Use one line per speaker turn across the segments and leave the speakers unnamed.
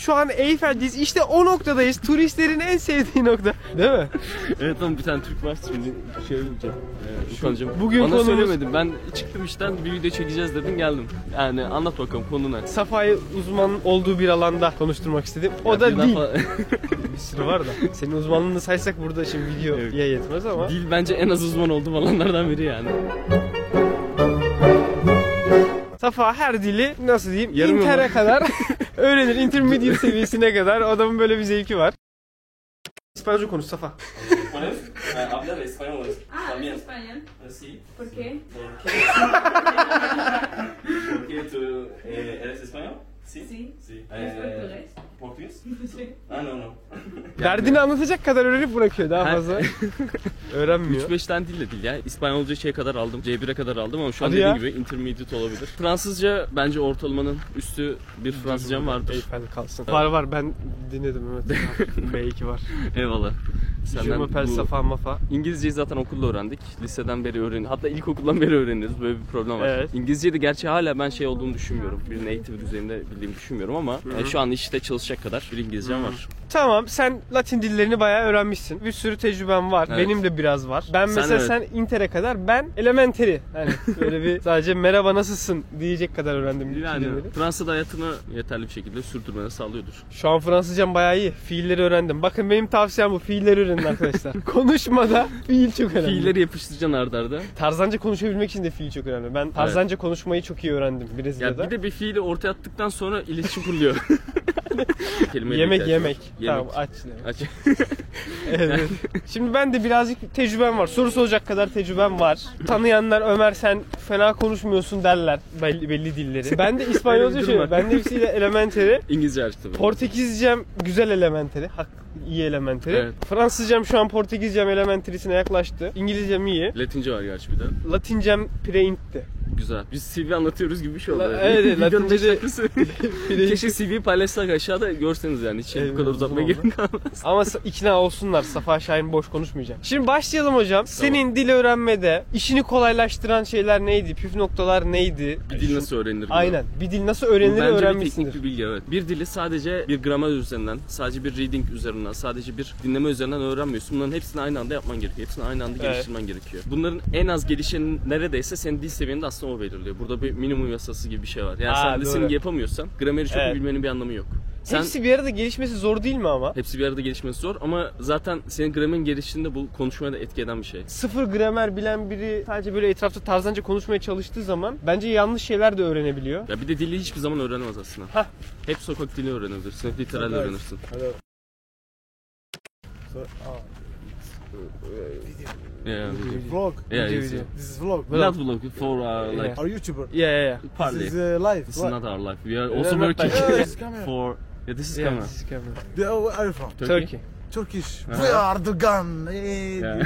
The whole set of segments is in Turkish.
şu an Eyfel'deyiz. İşte o noktadayız. Turistlerin en sevdiği nokta. Değil mi?
Evet ama bir tane Türk var şimdi şey olacağım. Ee, utanacağım.
bugün
Bana
konumuz-
söylemedim. Ben çıktım işten bir video çekeceğiz dedin geldim. Yani anlat bakalım konu ne?
Safa'yı uzman olduğu bir alanda konuşturmak istedim. O
Ya
da
birden
dil.
fa-
Bir sürü var da. Senin uzmanlığını saysak burada şimdi videoya
Evet.
yetmez ama.
Dil bence en az uzman olduğum alanlardan biri yani.
Safa her dili nasıl diyeyim
Yarım
Inter'e
yolda.
kadar öğrenir. Intermediate seviyesine kadar adamın böyle bir zevki var. İspanyolca konuş Safa.
Hablar español.
Ah, ¿es español?
Sí.
¿Por qué?
Porque tú eh, eres español? Sí.
Sí.
Sí.
¿Es portugués?
Portugués?
Sí.
Ah no no.
Derdini anlatacak kadar öğrenip bırakıyor daha
Ha.
fazla. Öğrenmiyor.
3-5 tane dil de değil ya. İspanyolca şey kadar aldım. C1'e kadar aldım ama şu an
Hadi
dediğim
ya.
gibi intermediate olabilir. Fransızca bence ortalamanın üstü bir Fransızcam vardır.
Eyfel kalsın. Var var ben dinledim evet. B2 var.
Eyvallah.
M'appelle
bu-
Safa Mafa.
İngilizceyi zaten okulda öğrendik. Liseden beri öğren. Hatta ilkokuldan beri öğreniyoruz. Böyle bir problem var.
Evet.
İngilizceyi de gerçi hala ben şey olduğunu düşünmüyorum. Bir native düzeyinde bildiğimi düşünmüyorum ama e, şu an işte çalışacak kadar bir İngilizcem var.
Tamam sen Latin dillerini bayağı öğrenmişsin. Bir sürü tecrüben var.
Evet.
Benim de biraz var. Ben
Sen
mesela
evet.
sen Inter'e kadar ben elementary. Hani böyle bir sadece merhaba nasılsın diyecek kadar öğrendim
Yani
kelimeleri.
Fransa'da hayatını yeterli bir şekilde sürdürmeni sağlıyordur.
Şu an Fransızcam bayağı iyi. Fiilleri öğrendim. Bakın benim tavsiyem bu. Fiilleri öğrenin arkadaşlar. Konuşmada fiil çok önemli.
Fiilleri yapıştıracaksın arda arda.
Tarzanca konuşabilmek için de fiil çok önemli. Ben tarzanca konuşmayı çok iyi öğrendim Brezilya'da.
Ya bir de bir fiili ortaya attıktan sonra iletişim kuruluyor.
Yemek
var.
yemek. Tamam aç. demek.
Aç.
Evet. Şimdi ben de birazcık tecrübem var. Soru soracak kadar tecrübem var. Tanıyanlar Ömer sen fena konuşmuyorsun derler belli, belli dilleri. Ben de İspanyolca şey. Ben de hepsiyle elementary.
İngilizce tabii.
Portekizcem güzel elementary. Hak, iyi elementary.
Evet.
Fransızcam şu an Portekizcem elementary'sine yaklaştı. İngilizcem iyi.
Latince var gerçi bir de.
Latincem preintti.
Güzel. Biz CV anlatıyoruz gibi bir şey oldu.
La- evet, evet, Latince de-.
Keşke CV paylaşsak aşağıda görseniz yani. Hiç
Evet,
bu kadar uzatmaya gerek kalmaz.
Ama ikna olsunlar. Safa Şahin boş konuşmayacağım. Şimdi başlayalım hocam. Senin dil öğrenmede işini kolaylaştıran şeyler neydi? Püf noktalar neydi?
Bir dil nasıl öğrenilir?
Aynen. Bir dil nasıl öğrenilir
bence bir teknik
öğrenmişsindir.
bir bilgi evet. Bir dili sadece bir gramer üzerinden, sadece bir reading üzerinden, sadece bir dinleme üzerinden öğrenmiyorsun. Bunların hepsini aynı anda yapman gerekiyor. Hepsini aynı anda
Evet.
geliştirmen gerekiyor. Bunların en az gelişeni neredeyse senin dil seviyeni de aslında o belirliyor. Burada bir minimum yasası gibi bir şey var. Yani
Aa,
sen
doğru.
listening yapamıyorsan grameri çok
Evet.
iyi bilmenin bir anlamı yok. Sen
Hepsi bir arada gelişmesi zor değil mi ama?
hepsi bir arada gelişmesi zor ama zaten senin gramerin geliştiğinde bu konuşmaya da etki eden bir şey.
Sıfır gramer bilen biri sadece böyle etrafta tarzanca konuşmaya çalıştığı zaman bence yanlış şeyler de öğrenebiliyor.
Ya bir de dili hiçbir zaman öğrenemez aslında.
Hah.
Hep sokak dili öğrenebilirsin, hep literal öğrenirsin. Yeah,
Vlog.
yeah,
Video,
it's,
video.
This is vlog.
Not vlog for uh, like
Are YouTuber?
Yeah yeah yeah.
partly.
This is uh, live.
This is not our life. We are also
are
working
Yeah, this
for. Yeah, this is
Yeah,
camera.
this is camera.
The- where are you from?
Turkey.
Turkish.
Uh-huh.
We are Erdogan. Hey,
Yeah.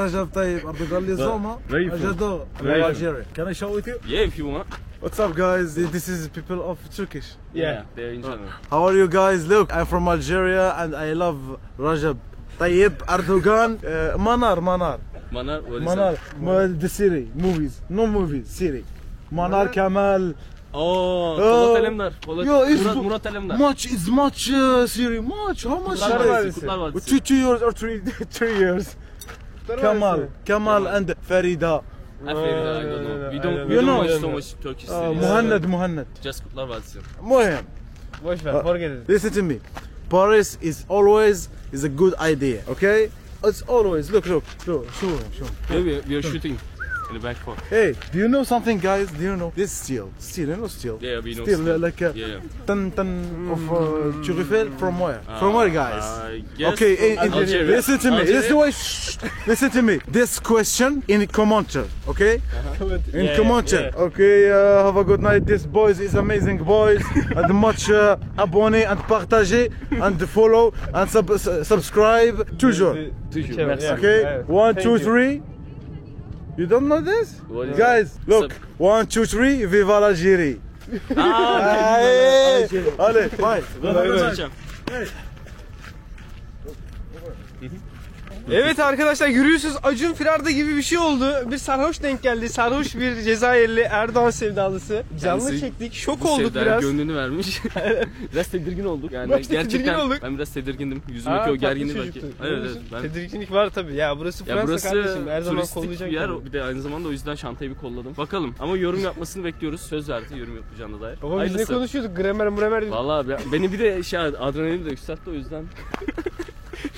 Rajab Tayyip Erdogan Lizoma.
where you?
Ajado.
Where you from?
Algeria. Can I show with you?
Yeah, if you want.
What's up, guys? This is people of Turkish.
Yeah.
they're in general.
How are you guys? Look, I'm from Algeria and I love Rajab Tayyip Erdogan. Uh, Manar, Manar.
Manar, what is
Manar.
that?
Ma- The city, movies. No movies, city. Manar Kemal.
Oh,
Oh.
Polat Alemdar. Polat,
Yo, it's
Murat,
bu-
Murat Alemdar.
Much is much uh, series. Much. How much?
Kurtlar
is it?
Vadisi, Kurtlar Vadisi.
Two, two years or three, three years. Kemal, Kemal and
feel it, I don't know. We don't, we
You
don't
know.
watch so much Turkish
Uh,
series.
Muhannad, Muhannad.
Just Kurtlar Vadisi.
Muhim.
Boş ver,
Uh,
forget it.
Listen to me. Paris is always is a good idea. Okay? It's always look, look, look. Show him.
Yeah, we, we are shooting in the back for.
Hey, do you know something, guys? Do you know this steel? Steel, you know steel.
Yeah, we know.
Steel,
still.
uh, like a
Yeah, yeah.
ton ton of uh, Turifel from where? from where, guys?
I guess
Okay,
from
in, in, listen to me.
Algeria?
Listen, wait, shh, listen to me. This question in commenter, okay? In
Yeah,
commenter.
yeah.
Okay, uh, have a good night. This boys is amazing boys. and much uh, abonner and partager and follow and sub- subscribe toujours.
Toujours. Merci.
Okay,
Yeah.
one,
Thank
two,
you.
three. You don't know this?
What is
Guys, look.
Sub-
One, two, three. Viva l'Algérie.
Ah,
Hey, Allez, bye.
ben bunu açacağım.
Evet arkadaşlar görüyorsunuz Acun Firarda gibi bir şey oldu. Bir sarhoş denk geldi. Sarhoş bir Cezayirli Erdoğan sevdalısı. Canlı
Kendisi
çektik. Şok
Bu
olduk
sevdaya
biraz.
gönlünü vermiş. biraz tedirgin olduk yani.
Biraz tedirgin
Gerçekten
olduk.
ben biraz tedirgindim. Yüzümdeki o
tatlı
gerginliği belki. Evet evet. Ben...
Tedirginlik var tabii. Ya burası
Ya
Fransa
burası
kardeşim. Her zaman
turistik
kollayacak.
bir yer.
tabii.
Bir de aynı zamanda o yüzden çantayı bir kolladım. Bakalım. Ama yorum yapmasını bekliyoruz. Söz verdi yorum yapacağına dair.
Baba biz ne
Hayırlısı.
konuşuyorduk? Gramer mremer.
Vallahi be- beni bir de şey adrenalin de yükseltti o yüzden.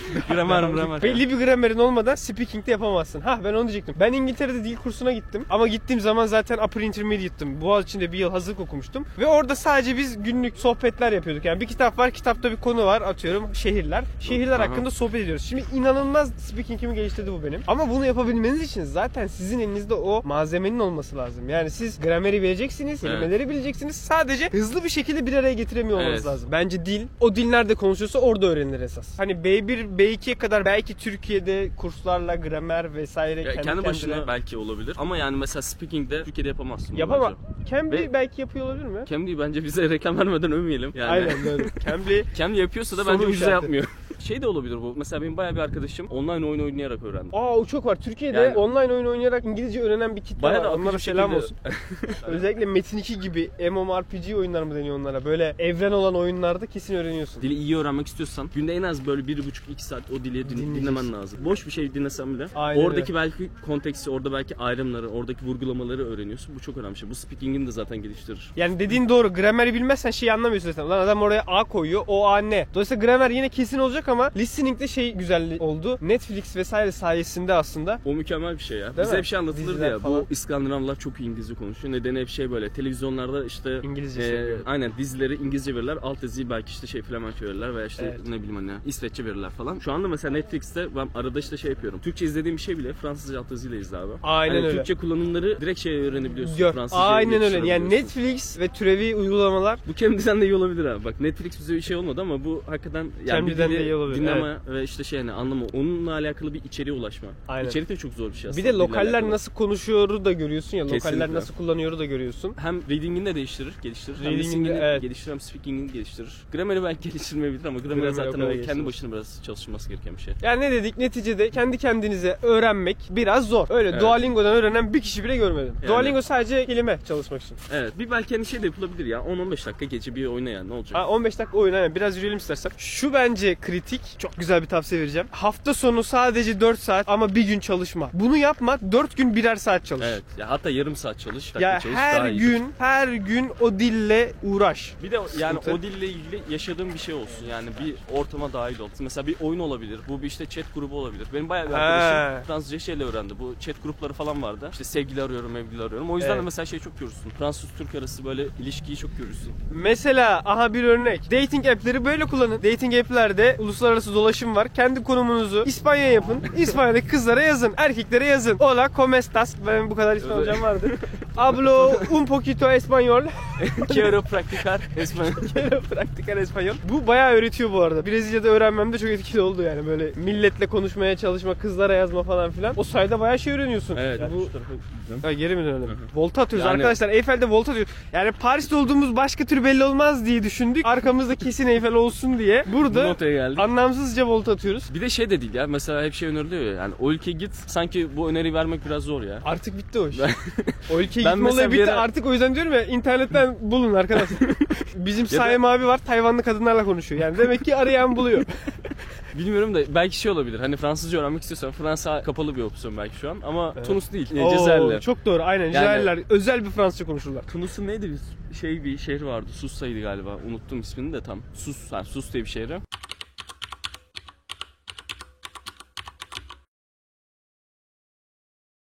gramer gramer.
Belli bir gramerin olmadan speaking de yapamazsın. Ha ben onu diyecektim. Ben İngiltere'de dil kursuna gittim. Ama gittiğim zaman zaten upper intermediate'tım. Boğaziçi'nde bir yıl hazırlık okumuştum. Ve orada sadece biz günlük sohbetler yapıyorduk. Yani bir kitap var, kitapta bir konu var. Atıyorum şehirler. Şehirler
Aha.
hakkında sohbet ediyoruz. Şimdi inanılmaz speaking'imi geliştirdi bu benim. Ama bunu yapabilmeniz için zaten sizin elinizde o malzemenin olması lazım. Yani siz grameri bileceksiniz, kelimeleri bileceksiniz. Sadece hızlı bir şekilde bir araya getiremiyor olmanız
Evet.
lazım. Bence dil, o dil nerede konuşuyorsa orada öğrenilir esas. Hani B1, B2'ye kadar belki Türkiye'de kurslarla gramer vesaire
Ya
kendi,
kendi başına
kendine-
belki olabilir ama yani mesela speaking'de Türkiye'de yapamazsın. bunu
Yapama.
bence.
Cambly
Ve-
belki yapıyor olabilir mi?
Cambly bence bize reklam vermeden övmeyelim. Yani
Aynen böyle. Cambly
Cambly yapıyorsa da bence
işareti.
yapmıyor. Şey de olabilir bu. Mesela benim bayağı bir arkadaşım online oyun oynayarak öğrendi.
Aa o çok var. Türkiye'de
Yani-
online oyun oynayarak İngilizce öğrenen bir kitle
Bayağı
var.
da akıcı
Onlara
bir
selam
şekilde-
olsun. Özellikle Metin 2 gibi MMORPG oyunlar mı deniyor onlara? Böyle evren olan oyunlarda kesin öğreniyorsun.
Dili iyi öğrenmek istiyorsan günde en az böyle bir buçuk iki saat o dili din-
Dinleyeceksin.
dinlemen lazım. Boş bir şey dinlesen bile
Aynen
oradaki belki konteksti, orada belki ayrımları, oradaki vurgulamaları öğreniyorsun. Bu çok önemli bir şey. Bu speaking'ini de zaten geliştirir.
Yani dediğin doğru. Grameri bilmezsen şeyi anlamıyorsun zaten. Lan adam oraya A koyuyor. O A ne? Dolayısıyla gramer yine kesin olacak ama listening'de şey güzel oldu. Netflix vesaire sayesinde aslında
O mükemmel bir şey ya.
Değil
Bize
mi?
hep şey anlatılırdı
Diziler
ya.
falan.
Bu İskandinavlar çok iyi İngilizce konuşuyor. Nedeni hep şey böyle televizyonlarda işte
İngilizce
e,
söylüyor.
aynen dizileri İngilizce verirler. Alt diziyi belki işte şey Flemençe verirler veya işte
Evet.
ne bileyim hani İsveççe verirler falan. Şu anda mesela Netflix'te ben arada işte şey yapıyorum. Türkçe izlediğim bir şey bile Fransızca alt diziyle izle abi.
Aynen
Hani
öyle.
Türkçe kullanımları direkt şey öğrenebiliyorsun.
Gör.
Fransızca
Aynen öyle. Yani. Netflix ve türevi uygulamalar
Bu Cambly'den de iyi olabilir abi. Bak Netflix bize bir şey olmadı ama bu hakikaten yani
Cambly'den de iyi olabilir,
dinleme ve işte şey hani anlama. Onunla alakalı bir içeriğe ulaşma.
Aynen.
İçerik de çok zor bir şey
bir
aslında.
de
dille
lokaller nasıl konuşuyoru da görüyorsun ya. Lokaller
Kesinlikle.
nasıl kullanıyoru da görüyorsun.
hem reading'ini de değiştirir, geliştirir. Hem
Reading'ini,
listening'ini
evet.
geliştirir hem speaking'ini geliştirir. Grammar'i belki geliştirmeyebilir ama gramer zaten
o
kendi başına biraz çalışılması gereken bir şey.
Yani ne dedik? Neticede kendi kendinize öğrenmek biraz zor. Öyle
Evet.
Duolingo'dan öğrenen bir kişi bile görmedim.
Yani-
Duolingo sadece kelime çalışmak için.
Evet. Bir belki hani şey de yapılabilir ya. 10-15 dakika gece bir oyna yani ne olacak?
Ha, 15 dakika oyun aynen biraz yürüyelim istersen. Şu bence kritik. Çok güzel bir tavsiye vereceğim. Hafta sonu sadece 4 saat ama bir gün çalışma. Bunu yapma 4 gün birer saat çalış.
Evet. Ya hatta yarım saat çalış,
Ya
çalış
her gün her gün o dille uğraş.
Bir de yani
Sıkıntı.
o dille ilgili yaşadığım bir şey olsun. Yani bir ortama dahil ol. Mesela bir oyun olabilir. Bu bir işte chat grubu olabilir. Benim bayağı bir
He.
arkadaşım Fransızca şeyle öğrendi. Bu chat grupları falan vardı. İşte sevgili arıyorum, evgili arıyorum. O yüzden
Evet.
de mesela şey çok görürsün. Fransız-Türk arası böyle ilişkiyi çok görürsün.
Mesela aha bir örnek. Dating app'leri böyle kullanın. Dating app'lerde uluslararası dolaşım var. Kendi konumunuzu İspanya yapın. İspanya'daki kızlara yazın. Erkeklere yazın. Hola, ¿cómo estás? Benim bu kadar İspanyolcam vardı. Hablo un poquito español.
Quiero practicar español.
Quiero practicar español. Bu bayağı öğretiyor bu arada. Brezilya'da öğrenmem de çok etkili oldu yani. Böyle milletle konuşmaya çalışma, kızlara yazma falan filan. O sayede bayağı şey öğreniyorsun.
Evet.
Yani
bu...
bu Ha, geri mi dönelim? Volta atıyoruz
Yani-
arkadaşlar. Eyfel'de volta atıyoruz. Yani Paris'te olduğumuz başka tür belli olmaz diye düşündük. Arkamızda kesin Eyfel olsun diye.
Bu
Burada
geldik.
anlamsızca volta atıyoruz.
Bir de şey de değil ya mesela hep şey öneriliyor ya yani o ülkeye git sanki bu öneriyi vermek biraz zor ya.
Artık bitti o iş. o ülkeye
Ben
gitme olayı
bir
bitti.
yere-
Artık o yüzden diyorum ya internetten bulun arkadaşlar. Bizim Saim abi var Tayvanlı kadınlarla konuşuyor. Yani demek ki arayan buluyor.
Bilmiyorum da belki şey olabilir hani Fransızca öğrenmek istiyorsan Fransa kapalı bir opsiyon belki şu an ama
Evet.
Tunus değil
Oo,
Cezayirler.
Çok doğru aynen. Cezayirler özel bir Fransızca konuşurlar.
Tunus'un neydi bir şey bir şehri vardı Sussa'ydı galiba unuttum ismini de tam Sus, ha, Sus diye bir şehri.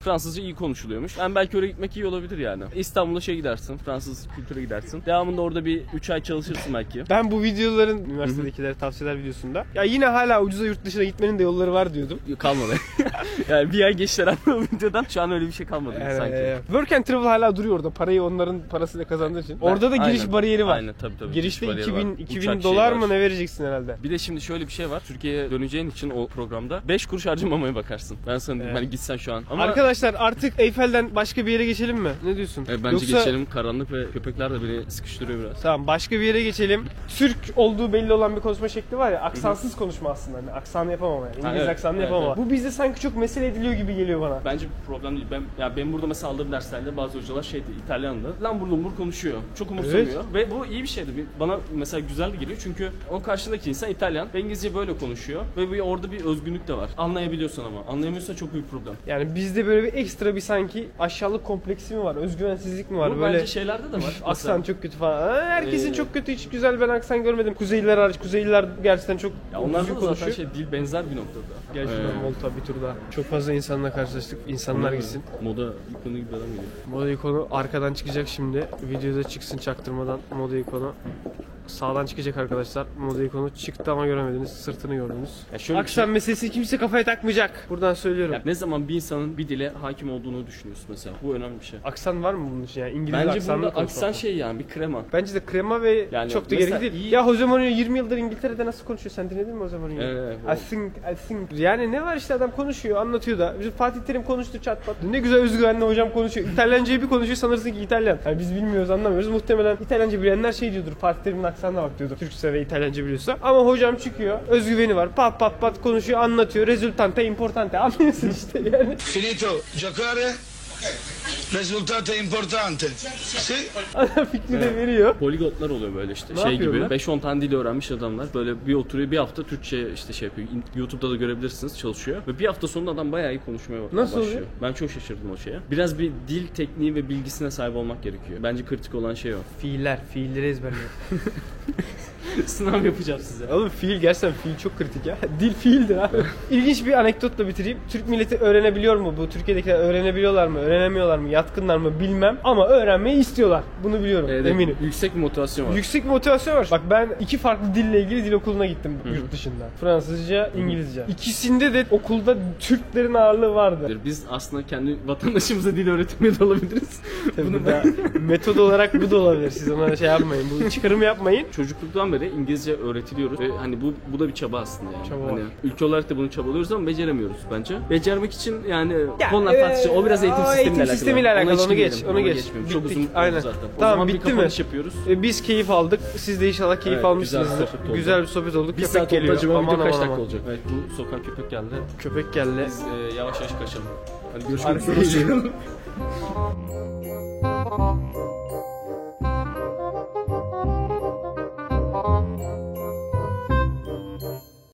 Fransızca iyi konuşuluyormuş. Yani belki oraya gitmek iyi olabilir yani. İstanbul'a şey gidersin, Fransız kültüre gidersin. Devamında orada bir 3 ay çalışırsın belki.
Ben bu videoların üniversitedekilere tavsiyeler videosunda ya yine hala ucuza yurt dışına gitmenin de yolları var diyordum.
Kalmadı. yani bir ay geçti herhalde o videodan. Şu an öyle bir şey kalmadı
Yani,
sanki.
Work and Travel hala duruyor orada. Parayı onların parasıyla kazandığı için. Orada da giriş
Aynen.
bariyeri var.
Aynen tabii tabii.
Girişte
Giriş bariyeri
2000
var.
2000
Uçak
dolar mı ne vereceksin herhalde.
Bir de şimdi şöyle bir şey var. Türkiye'ye döneceğin için o programda 5 kuruş harcamamaya bakarsın. Ben sana diyeyim
Evet.
hani gitsen şu an. Ama
Arkadaşlar artık Eyfel'den başka bir yere geçelim mi? Ne diyorsun?
e, bence
Yoksa-
geçelim. Karanlık ve köpekler de beni sıkıştırıyor biraz.
Tamam başka bir yere geçelim. Türk olduğu belli olan bir konuşma şekli var ya aksansız konuşma aslında. Hani aksanı yapamam yani. İngiliz
evet,
aksanı
evet,
yapamam. Bu bizde sanki çok mesele ediliyor gibi geliyor bana.
Bence bir problem değil. Ben ya ben burada mesela aldığım derslerde bazı hocalar şeydi İtalyandı. Lambur lumbur konuşuyor. Çok umursamıyor. Ve bu iyi bir şeydi. Bana mesela güzel geliyor çünkü o karşındaki insan İtalyan ve İngilizce böyle konuşuyor ve bir orada bir özgünlük de var. Anlayabiliyorsan ama. Anlayamıyorsan çok büyük problem.
Yani bizde böyle bir ekstra bir sanki aşağılık kompleksi mi var? Özgüvensizlik mi var?
Bu
böyle
bence şeylerde de var.
aksan çok kötü falan. Ha, herkesin
Ee,
çok kötü hiç güzel ben aksan görmedim. Kuzeyliler hariç. Kuzeyliler gerçekten çok
Ya onlarda da zaten
konuşuyor.
şey dil benzer bir noktada.
Gel şuradan
Ee,
Volta bir tur daha. Çok fazla insanla karşılaştık. İnsanlar gitsin.
Moda ikonu gibi adam geliyor.
Moda ikonu arkadan çıkacak şimdi. Videoda çıksın çaktırmadan moda ikonu. Sağdan çıkacak arkadaşlar. Moda ikonu çıktı ama göremediniz. Sırtını gördünüz.
Ya şöyle bir
Aksan
şey-
meselesi kimse kafaya takmayacak. Buradan söylüyorum.
Ya ne zaman bir insanın bir dile hakim olduğunu düşünüyorsun mesela. Bu önemli bir şey.
Aksan var mı bunun için yani? İngiliz
Bence
aksanlı konuşmak
aksan
mı?
şey yani bir krema.
Bence de krema ve
Yani
çok da
mesela
gerekli değil.
iyi-
Ya Jose Mourinho 20 yıldır İngiltere'de nasıl konuşuyor? Sen dinledin mi Jose Mourinho'yu?
Evet,
I think, I think. Yani ne var işte adam konuşuyor, anlatıyor da. Bizim Fatih Terim konuştu çat pat. Ne güzel özgüvenli hocam konuşuyor. İtalyancayı bir konuşuyor sanırsın ki İtalyan. Yani biz bilmiyoruz, anlamıyoruz. Muhtemelen İtalyanca bilenler şey diyordur. Fatih Terim'in aksanına bak diyordur. Türkçe ve İtalyanca biliyorsa. Ama hocam çıkıyor, özgüveni var. Pat pat pat konuşuyor, anlatıyor. Resultante importante. Anlıyorsun işte yani.
Finito giocare, risultato importante. Sì?
Adam fikri de veriyor.
Poligotlar oluyor böyle işte.
Ne
şey
yapıyorlar?
gibi 5-10 tane dil öğrenmiş adamlar. Böyle bir oturuyor bir hafta Türkçe işte şey yapıyor. YouTube'da da görebilirsiniz çalışıyor. Ve bir hafta sonunda adam bayağı iyi konuşmaya
Nasıl
başlıyor.
oluyor?
Ben çok şaşırdım o şeye. Biraz bir dil tekniği ve bilgisine sahip olmak gerekiyor. Bence kritik olan şey o.
Fiiller, fiilleri ezberliyor.
Sınav yapacağım size.
Oğlum fiil gerçekten fiil çok kritik ya. Dil fiildir abi. İlginç bir anekdotla bitireyim. Türk milleti öğrenebiliyor mu? Bu Türkiye'dekiler öğrenebiliyorlar mı? Öğrenemiyorlar mı? Yatkınlar mı? Bilmem. Ama öğrenmeyi istiyorlar. Bunu biliyorum.
Evet,
Eminim.
Yüksek bir motivasyon var.
Yüksek bir motivasyon var. Bak ben iki farklı dille ilgili dil okuluna gittim yurt dışında. Fransızca, İngilizce. İkisinde de okulda Türklerin ağırlığı vardı.
Biz aslında kendi vatandaşımıza dil öğretmeye de olabiliriz.
Bunu da metod olarak bu da olabilir. Siz ona şey yapmayın. Bu çıkarım yapmayın.
Çocukluktan beri İngilizce öğretiliyoruz ve hani bu bu da bir çaba aslında yani.
Çaba
hani
var.
ülke olarak da bunu çabalıyoruz ama beceremiyoruz bence. Becermek için yani
Ya,
konular
e,
tartışılır. O biraz eğitim
o
sistemiyle
eğitim
alakalı.
sistemiyle alakalı,
hiç
onu geç, onu geç.
geçmeyelim. Çok
Bittik,
uzun
aynen.
zaten. O
Tamam,
zaman bir
bitti mi?
yapıyoruz.
E, biz keyif aldık. Siz de inşallah keyif
Evet,
almışsınızdır.
güzel bir sohbet oldu.
Güzel bir sohbet olduk.
Bir
Köpek
saat
geliyor.
acaba
Aman
video kaç
aman
dakika
aman.
olacak? Evet bu sokak köpek geldi.
Köpek geldi.
Biz e, yavaş yavaş kaçalım. Hadi görüşmek üzere.